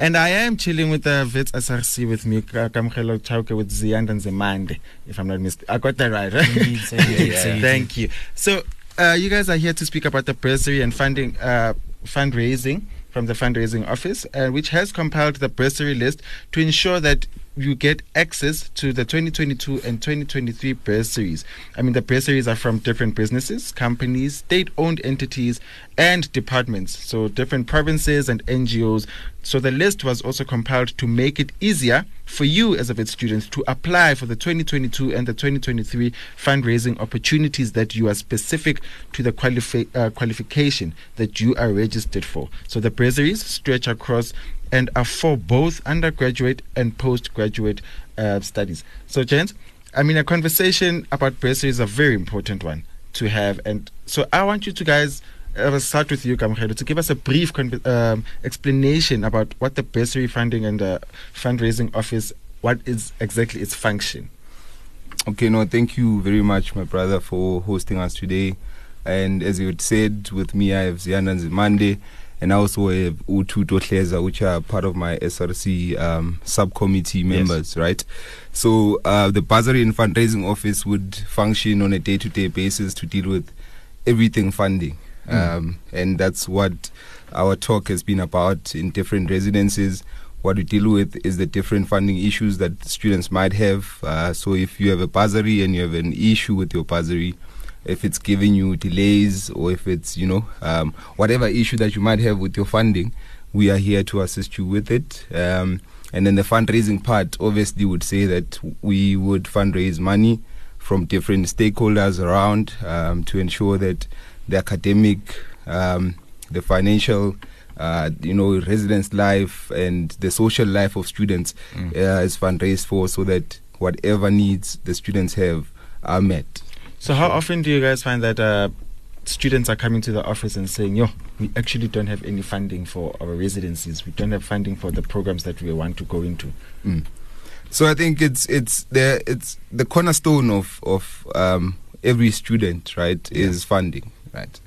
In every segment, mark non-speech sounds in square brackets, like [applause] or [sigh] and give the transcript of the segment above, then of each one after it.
And I am chilling with the Wits SRC with me, Kamohelo Chauke with Ziand and Zemande, if I'm not mistaken. I got that right, right? Indeed, sir, indeed, [laughs] sir, you Thank you. So, uh, you guys are here to speak about the bursary and funding, uh, fundraising from the fundraising office, uh, which has compiled the bursary list to ensure that you get access to the 2022 and 2023 bursaries. I mean, the bursaries are from different businesses, companies, state owned entities, and departments, so different provinces and NGOs. So the list was also compiled to make it easier for you as a Wits student to apply for the 2022 and the 2023 fundraising opportunities that you are specific to the qualifi- uh, qualification that you are registered for. So the bursaries stretch across and are for both undergraduate and postgraduate uh, studies. So, gents, I mean, a conversation about bursary is a very important one to have. And so, I want you to guys uh, start with you, Kamohelo, to give us a brief con- um, explanation about what the bursary funding and the fundraising office, what is exactly its function. Okay, no, thank you very much, my brother, for hosting us today. And as you had said, with me, I have Zianda Nzimande and I also have Utu Totleza, which are part of my SRC um, subcommittee members, yes. right? So uh, the bursary and fundraising office would function on a day-to-day basis to deal with everything funding, mm. um, and that's what our talk has been about in different residences. What we deal with is the different funding issues that students might have. Uh, so if you have a bursary and you have an issue with your bursary, if it's giving you delays or if it's, you know, um, whatever issue that you might have with your funding, we are here to assist you with it. Um, and then the fundraising part obviously would say that we would fundraise money from different stakeholders around um, to ensure that the academic, um, the financial, uh, you know, residence life and the social life of students mm. uh, is fundraised for so that whatever needs the students have are met. So, how often do you guys find that uh, students are coming to the office and saying, "Yo, we actually don't have any funding for our residencies. We don't have funding for the programs that we want to go into." Mm. So, I think it's it's the it's the cornerstone of of um, every student, right? Yeah. Is funding, right?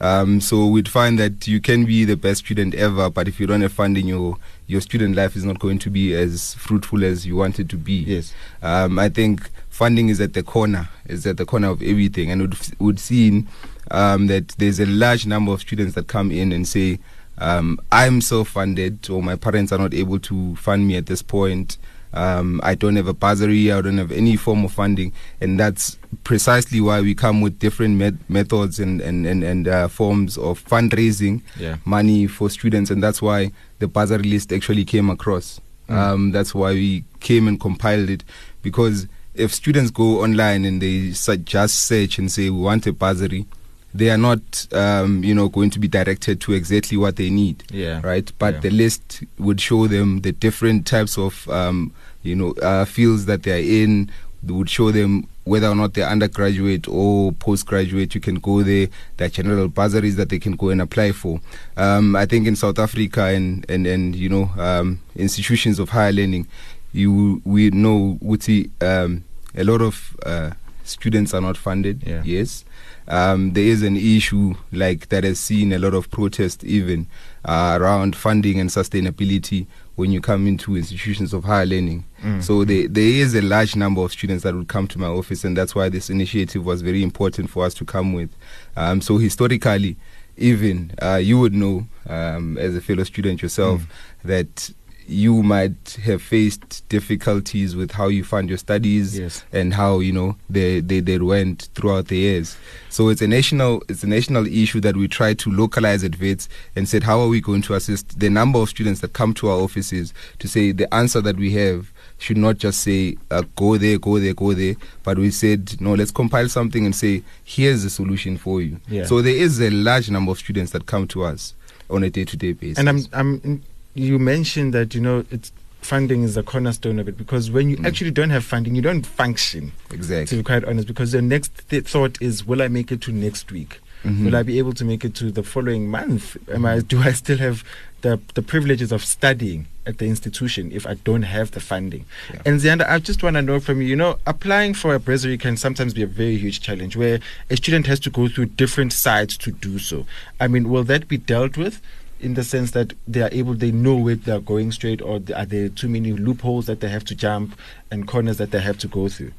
Um, so we'd find that you can be the best student ever, but if you don't have funding, your your student life is not going to be as fruitful as you want it to be. Yes. Um, I think funding is at the corner, is at the corner of everything, and would would seen um, that there's a large number of students that come in and say, um, "I'm self-funded, or my parents are not able to fund me at this point." Um, I don't have a bursary, I don't have any form of funding, and that's precisely why we come with different met- methods and and and, and uh, forms of fundraising yeah. money for students, and that's why the bursary list actually came across. Mm. Um, that's why we came and compiled it because if students go online and they just search and say we want a bursary, they are not um, you know going to be directed to exactly what they need yeah right but yeah. the list would show them the different types of um, you know uh, fields that they are in they would show them whether or not they're undergraduate or postgraduate you can go there. There are general bursaries that they can go and apply for. Um, I think in South Africa and and, and you know um, institutions of higher learning you we know Uti, um, a lot of uh, students are not funded. Yeah. yes. Um, there is an issue like that has seen a lot of protest even uh, around funding and sustainability when you come into institutions of higher learning. Mm. So there, there is a large number of students that would come to my office, and that's why this initiative was very important for us to come with. Um, so historically, even uh, you would know um, as a fellow student yourself mm. that you might have faced difficulties with how you fund your studies yes. and how you know they, they they went throughout the years. So it's a national it's a national issue that we try to localize at Wits and said how are we going to assist the number of students that come to our offices to say the answer that we have should not just say uh, go there, go there, go there, but we said no, let's compile something and say here's the solution for you. Yeah. So there is a large number of students that come to us on a day-to-day basis. And I'm I'm you mentioned that you know it's funding is the cornerstone of it because when you mm. actually don't have funding, you don't function. Exactly. To be quite honest, because the next th- thought is, will I make it to next week? Mm-hmm. Will I be able to make it to the following month? Am I? Do I still have the the privileges of studying at the institution if I don't have the funding? Yeah. And Zianda, I just want to know from you. You know, applying for a bursary can sometimes be a very huge challenge where a student has to go through different sites to do so. I mean, will that be dealt with? In the sense that they are able, they know where they are going straight, or are there too many loopholes that they have to jump and corners that they have to go through?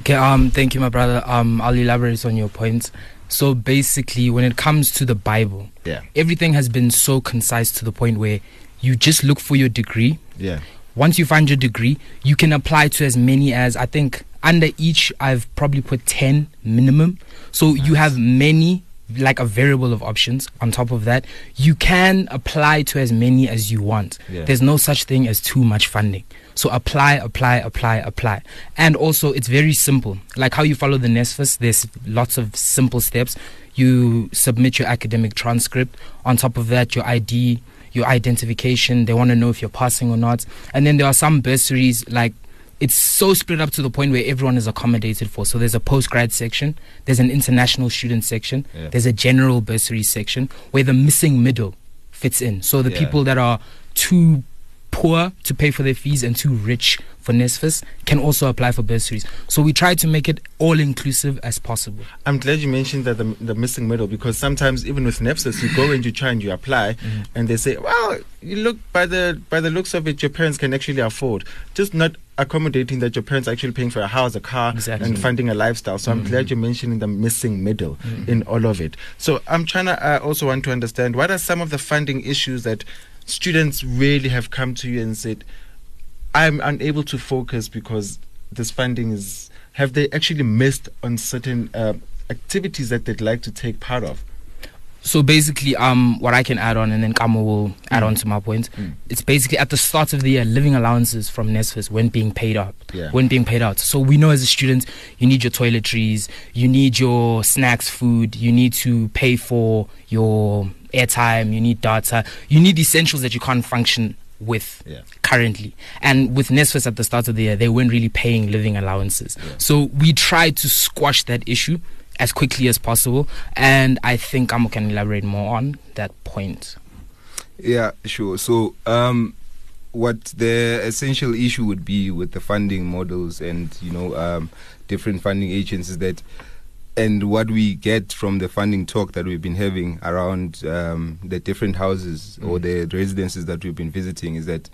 Okay, um, thank you, my brother. Um, I'll elaborate on your points. So basically, when it comes to the Bible, Yeah. everything has been so concise to the point where you just look for your degree. Yeah. Once you find your degree, you can apply to as many as I think under each I've probably put 10 minimum. So you have many like a variable of options on top of that. You can apply to as many as you want. Yeah. There's no such thing as too much funding. So apply, apply, apply, apply. And also it's very simple. Like how you follow the NSFAS, there's lots of simple steps. You submit your academic transcript. On top of that, your ID, your identification. They want to know if you're passing or not. And then there are some bursaries like it's so split up to the point where everyone is accommodated for. So there's a postgrad section, there's an international student section, Yeah. there's a general bursary section where the missing middle fits in. So the Yeah. people that are too poor to pay for their fees and too rich for NSFAS can also apply for bursaries. So we try to make it all inclusive as possible. I'm glad you mentioned that the, the missing middle because sometimes even with NSFAS you go and you try and you apply and they say, well, you look by the by the looks of it, your parents can actually afford. Just not accommodating that your parents are actually paying for a house, a car, Exactly. and funding a lifestyle. So I'm glad you're mentioning the missing middle in all of it. So I'm trying to uh, also want to understand what are some of the funding issues that students really have come to you and said, I'm unable to focus because this funding is. Have they actually missed on certain uh, activities that they'd like to take part of? So basically, um, what I can add on, and then Kamo will add Mm. on to my point. Mm. It's basically at the start of the year, living allowances from NSFAS when being paid out. Yeah. When being paid out. So we know as a student, you need your toiletries, you need your snacks, food, you need to pay for your airtime, you need data, you need essentials that you can't function with Yeah. currently. And with NSFAS at the start of the year, they weren't really paying living allowances. Yeah. So we tried to squash that issue as quickly as possible. And I think Amo can elaborate more on that point. Yeah, sure. So, um, what the essential issue would be with the funding models and you know um, different funding agents is that, and what we get from the funding talk that we've been having around um, the different houses or the residences that we've been visiting is that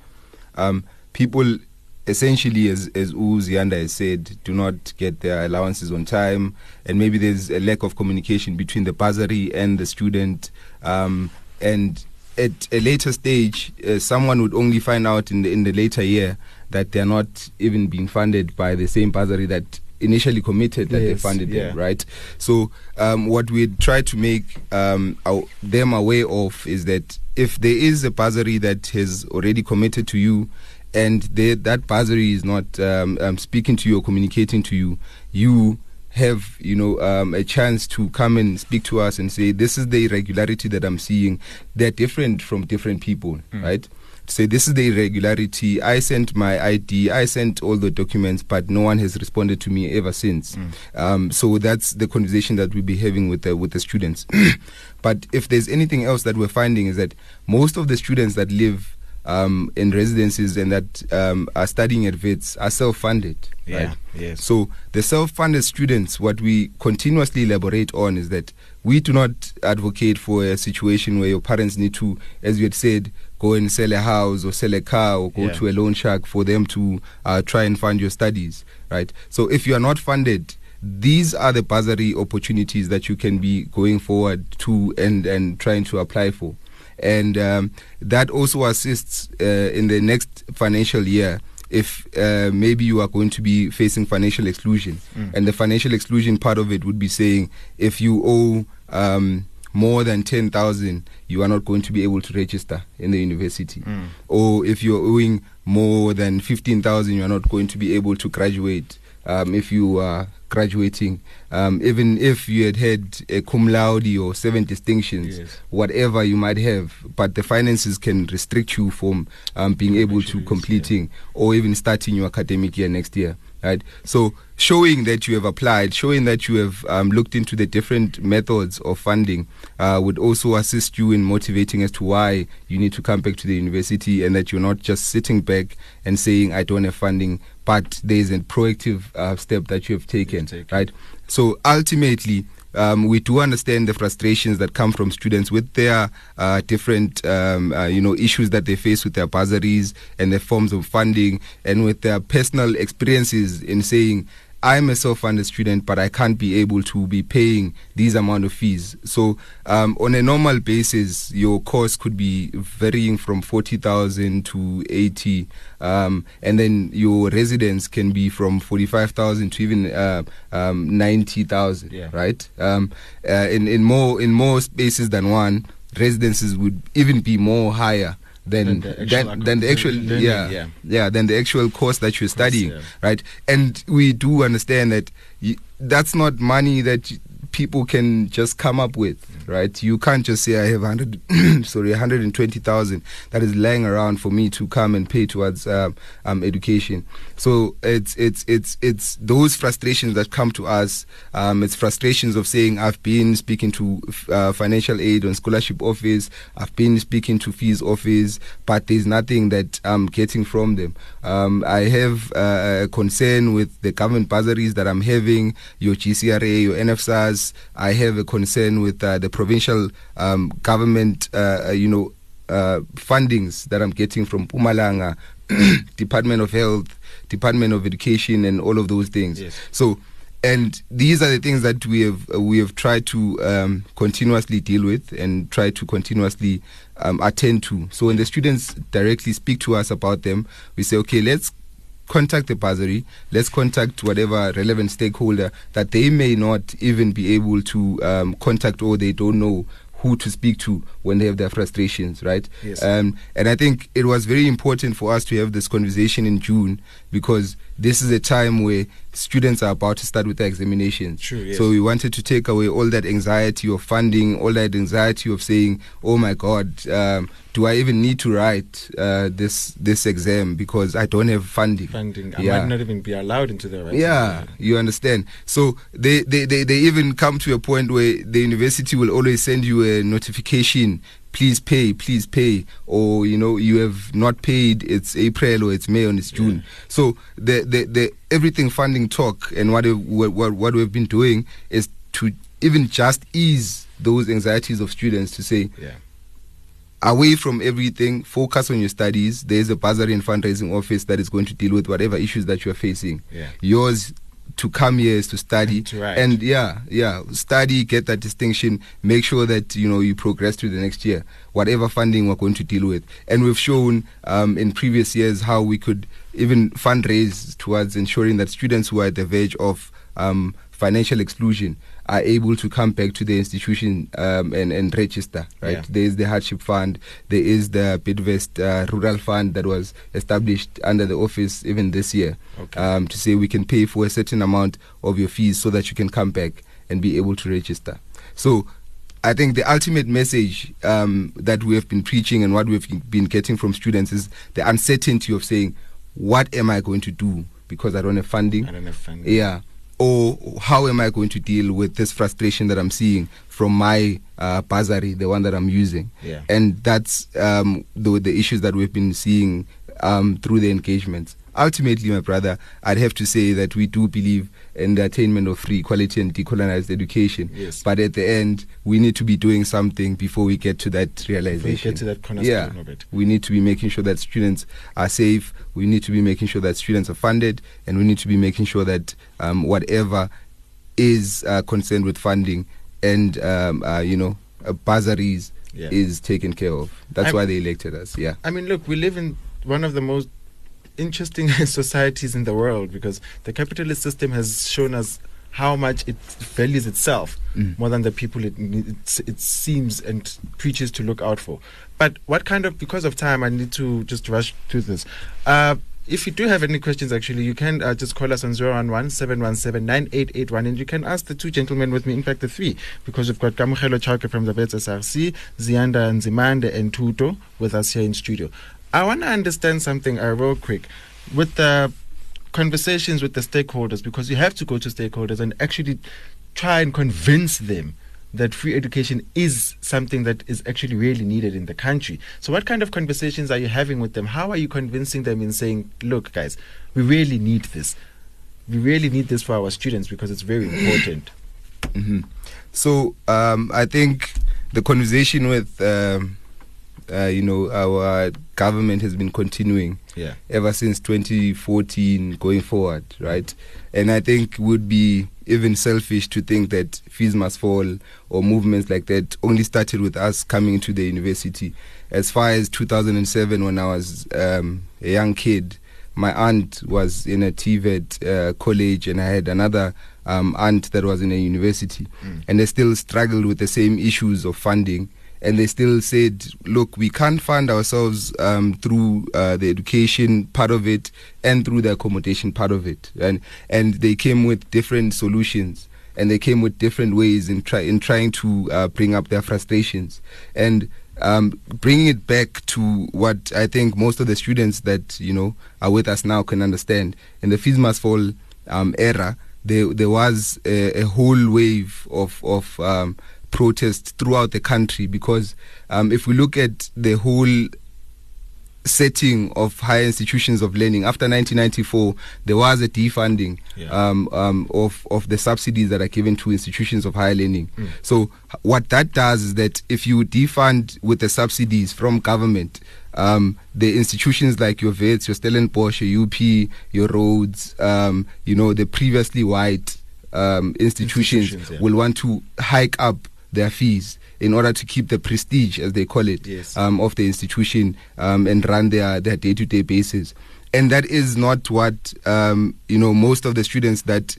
um, people essentially, as as Uzianda has said, do not get their allowances on time, and maybe there's a lack of communication between the bursary and the student, um, and at a later stage, uh, someone would only find out in the in the later year that they're not even being funded by the same bursary that initially committed that they funded yeah. them, right? So um, what we try to make um, our, them aware of is that if there is a bursary that has already committed to you, and they, that bursary is not um, um, speaking to you or communicating to you, you have you know um, a chance to come and speak to us and say this is the irregularity that I'm seeing. They're different from different people, right? Say this is the irregularity. I sent my ID, I sent all the documents, but no one has responded to me ever since. Um, so that's the conversation that we'll be having with the with the students. [clears throat] but if there's anything else that we're finding is that most of the students that live um, in residences and that um, are studying at Wits are self-funded. Right? Yes. So the self-funded students, what we continuously elaborate on is that we do not advocate for a situation where your parents need to, as you had said, go and sell a house or sell a car or go Yeah. to a loan shark for them to uh, try and fund your studies, right? So if you are not funded, these are the bursary opportunities that you can be going forward to and, and trying to apply for. And um, that also assists uh, in the next financial year if uh, maybe you are going to be facing financial exclusion. And the financial exclusion part of it would be saying if you owe um, more than 10,000, you are not going to be able to register in the university. Or if you're owing more than 15,000, you are not going to be able to graduate um, if you are graduating. Um, even if you had had a cum laude or seven distinctions, Yes. whatever you might have, but the finances can restrict you from um, being able to completing or even starting your academic year next year. Right. So showing that you have applied, showing that you have um, looked into the different methods of funding, uh, would also assist you in motivating as to why you need to come back to the university, and that you're not just sitting back and saying I don't have funding, but there is a proactive uh, step that you have taken. taken. Right. So ultimately, um, we do understand the frustrations that come from students with their uh, different, um, uh, you know, issues that they face with their bursaries and their forms of funding, and with their personal experiences in saying, I'm a self-funded student, but I can't be able to be paying these amount of fees. So, um, on a normal basis, your course could be varying from forty thousand to eighty, um, and then your residence can be from forty-five thousand to even uh, um, ninety thousand. Yeah. Right? Um, uh, in in more in more spaces than one, residences would even be more higher than Than the actual than, the actual learning, yeah, yeah. yeah than the actual course that you're studying yeah. right and we do understand that y- that's not money that y- people can just come up with right? You can't just say i have 100 [clears throat] sorry 120,000 that is laying around for me to come and pay towards um, um, education. So it's it's it's it's those frustrations that come to us. Um, it's frustrations of saying i've been speaking to uh, financial aid and scholarship office. I've been speaking to fees office but there's nothing that i'm getting from them. Um, i have uh, a concern with the government bursaries that i'm having your gcra your NSFAS i have a concern with uh, the provincial um, government uh, uh, you know uh, fundings that i'm getting from Mpumalanga [clears throat] department of health department of education and all of those things Yes. so and these are the things that we have uh, we have tried to um, continuously deal with and try to continuously um, attend to. So when the students directly speak to us about them, we say, okay, let's contact the bursary, let's contact whatever relevant stakeholder that they may not even be able to um, contact or they don't know who to speak to when they have their frustrations, right? Yes. Um, and I think it was very important for us to have this conversation in June because this is a time where students are about to start with their examinations. True, yes. So we wanted to take away all that anxiety of funding, all that anxiety of saying, "Oh my God, um, do I even need to write uh, this this exam because I don't have funding?" Funding. I Yeah. might not even be allowed into the right. Yeah, you understand. So they, they, they, they even come to a point where the university will always send you a notification, please pay, please pay, or you know, you have not paid, it's April or it's May or it's June. So the, the, the everything funding talk and what, what, what, what we've been doing is to even just ease those anxieties of students to say, Yeah. away from everything, focus on your studies. There's a bursary and fundraising office that is going to deal with whatever issues that you're facing. Yeah. Yours to come here is to study And and yeah, yeah, study, get that distinction, make sure that you know you progress to the next year, whatever funding we're going to deal with. And we've shown um, in previous years how we could even fundraise towards ensuring that students who are at the verge of um, financial exclusion are able to come back to the institution um, and, and register, right? Yeah. There is the hardship fund, there is the Bidvest uh, rural fund that was established under the office even this year Okay. um, to say we can pay for a certain amount of your fees so that you can come back and be able to register. So I think the ultimate message um, that we have been preaching and what we've been getting from students is the uncertainty of saying, what am I going to do because I don't have funding? I don't have funding. Yeah. Or how am I going to deal with this frustration that I'm seeing from my uh, bursary, the one that I'm using? Yeah. And that's um, the, the issues that we've been seeing um, through the engagements. Ultimately, my brother, I'd have to say that we do believe in the attainment of free, quality, and decolonized education. Yes. But at the end, we need to be doing something before we get to that realization. Before we get to that yeah. of it. We need to be making sure that students are safe. We need to be making sure that students are funded, and we need to be making sure that um, whatever is uh, concerned with funding and um, uh, you know uh, bursaries Yeah. is taken care of. That's I'm- why they elected us. Yeah. I mean, look, we live in one of the most interesting [laughs] societies in the world because the capitalist system has shown us how much it values itself Mm. more than the people it, it it seems and preaches to look out for. But what kind of because of time, I need to just rush through this. Uh, if you do have any questions, actually, you can uh, just call us on 011 717 9881 and you can ask the two gentlemen with me, in fact, the three, because we've got Kamohelo Chauke from the Wits SRC, Zianda Nzimande, and Tuto with us here in studio. I want to understand something uh, real quick with the conversations with the stakeholders because you have to go to stakeholders and actually try and convince them that free education is something that is actually really needed in the country. So, what kind of conversations are you having with them? How are you convincing them in saying, look, guys, we really need this? We really need this for our students because it's very important. hmm So um, I think the conversation with um, uh, you know our government has been continuing Yeah. ever since 2014 going forward, right? And I think would be even selfish to think that fees must fall or movements like that only started with us coming to the university. As far as 2007, when I was um, a young kid, my aunt was in a TVET uh, college, and I had another um, aunt that was in a university, Mm. and they still struggled with the same issues of funding and they still said, look, we can't fund ourselves um, through uh, the education part of it and through the accommodation part of it. And, and they came with different solutions and they came with different ways in, try, in trying to uh, bring up their frustrations. And um, bringing it back to what I think most of the students that, you know, are with us now can understand. In the fees must fall um, era, there, there was a, a whole wave of, of um, protests throughout the country because um, if we look at the whole setting of higher institutions of learning after 1994 there was a defunding Yeah. um, um, of, of the subsidies that are given to institutions of higher learning Mm. so what that does is that if you defund with the subsidies from government um, the institutions like your Wits, your Stellenbosch, your UP, your Rhodes, um, you know, the previously white um, institutions, Institutions, yeah. will want to hike up their fees in order to keep the prestige, as they call it, Yes. um, of the institution um, and run their their day to day basis. And that is not what um, you know. Most of the students that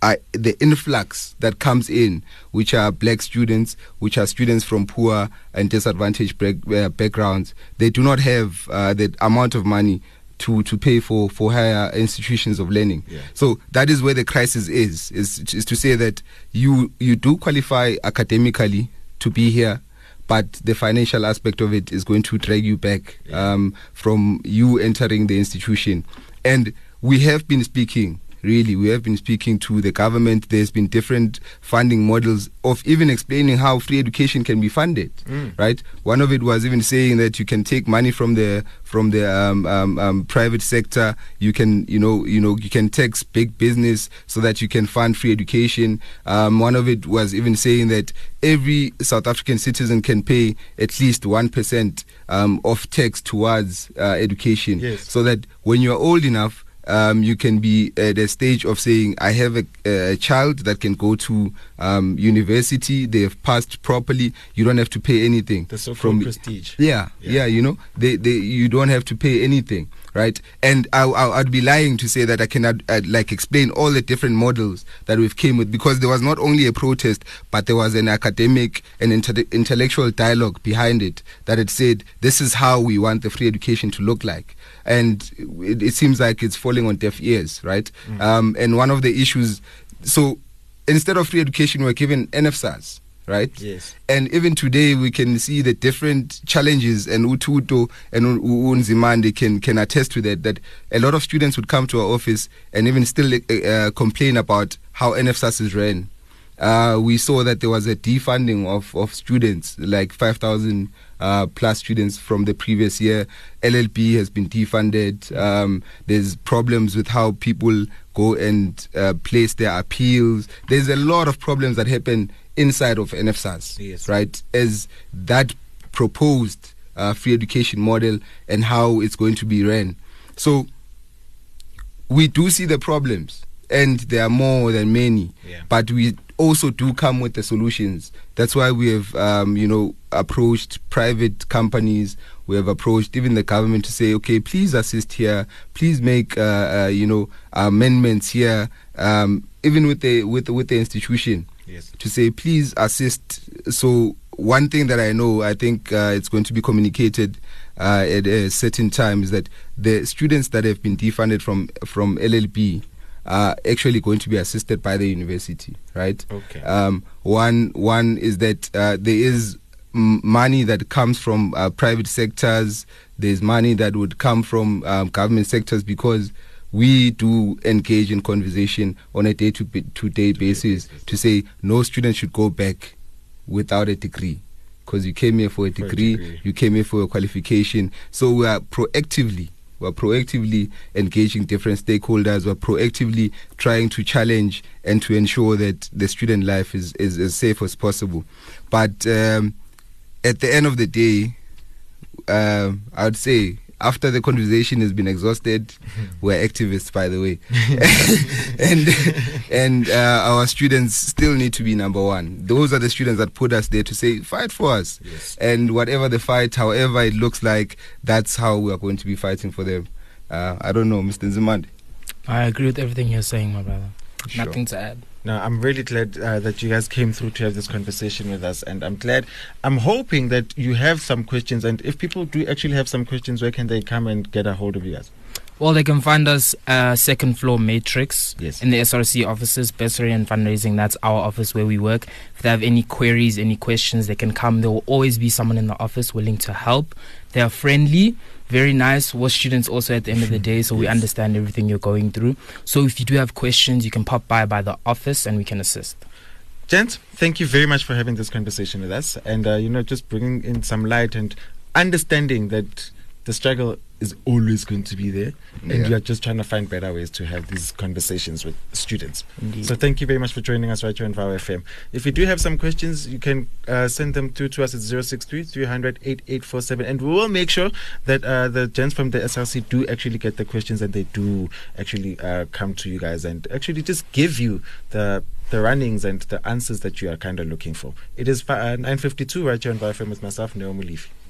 are the influx that comes in, which are black students, which are students from poor and disadvantaged uh, backgrounds, they do not have uh, the amount of money to, to pay for, for higher institutions of learning. Yeah. So that is where the crisis is, is, is to say that you, you do qualify academically to be here, but the financial aspect of it is going to drag you back Yeah. um, from you entering the institution. And we have been speaking, really, we have been speaking to the government. There's been different funding models of even explaining how free education can be funded, Mm. right? One of it was even saying that you can take money from the from the um, um, um, private sector. You can, you know, you know, you can tax big business so that you can fund free education. Um, one of it was even saying that every South African citizen can pay at least one percent um, of tax towards uh, education, Yes. so that when you're old enough. Um, you can be at a stage of saying, I have a, a child that can go to um, university. They have passed properly. You don't have to pay anything The so-called from prestige. yeah, Yeah. yeah, you know, they, they, you don't have to pay anything, right? And I, I, I'd be lying to say that I cannot uh, like explain all the different models that we've came with because there was not only a protest, but there was an academic and inter- intellectual dialogue behind it that had said this is how we want the free education to look like. And it, it seems like it's falling on deaf ears, right? Um, and one of the issues, so instead of free education, we're given NSFAS, right? Yes. And even today, we can see the different challenges, and Ututo and Unzimande can, can attest to that. That a lot of students would come to our office and even still uh, uh, complain about how NSFAS is ran. Uh, we saw that there was a defunding of, of students, like 5,000 uh, plus students from the previous year. LLB has been defunded. Um, there's problems with how people go and uh, place their appeals. There's a lot of problems that happen inside of NSFAS, Yes. right? As that proposed uh, free education model and how it's going to be ran. So we do see the problems, and there are more than many. Yeah. But we also do come with the solutions. That's why we have, um, you know, approached private companies. We have approached even the government to say, okay, please assist here. Please make, uh, uh, you know, amendments here. Um, even with the with with the institution Yes. to say please assist. So one thing that I know, I think uh, it's going to be communicated uh, at a certain time is that the students that have been defunded from from LLB are actually going to be assisted by the university, right? Okay. Um, one one is that uh, there is m- money that comes from uh, private sectors. There's money that would come from um, government sectors because we do engage in conversation on a day-to-day basis basis. to say no student should go back without a degree because you came here for a For a degree, degree. you came here for a qualification. So we are proactively We're proactively engaging different stakeholders. We're proactively trying to challenge and to ensure that the student life is, is as safe as possible. But um, at the end of the day, um, I would say after the conversation has been exhausted, [laughs] we're activists, by the way, [laughs] [laughs] and and uh, our students still need to be number one. Those are the students that put us there to say, fight for us, Yes. and whatever the fight, however it looks like, that's how we are going to be fighting for them. Uh, I don't know, Mr. Zimandi. I agree with everything you're saying, my brother. Sure. Nothing to add. No, I'm really glad uh, that you guys came through to have this conversation with us, and I'm glad. I'm hoping that you have some questions, and if people do actually have some questions, where can they come and get a hold of you guys? Well, they can find us uh, second floor matrix Yes. in the SRC offices, bursary and fundraising. That's our office where we work. If they have any queries, any questions, they can come. There will always be someone in the office willing to help. They are friendly, very nice. We're students also at the end of the day, so we understand everything you're going through. So if you do have questions, you can pop by by the office and we can assist. Gents, thank you very much for having this conversation with us, and uh, you know, just bringing in some light and understanding that the struggle is always going to be there, and Yeah. you are just trying to find better ways to have these conversations with students. Indeed. So thank you very much for joining us right here on Vow FM. If you do have some questions, you can uh, send them through to us at 063 300 8847 and we will make sure that uh, the gents from the SRC do actually get the questions and they do actually uh, come to you guys and actually just give you the the runnings and the answers that you are kind of looking for. It is uh, 952 right here on FM with myself, Naomi Leaf.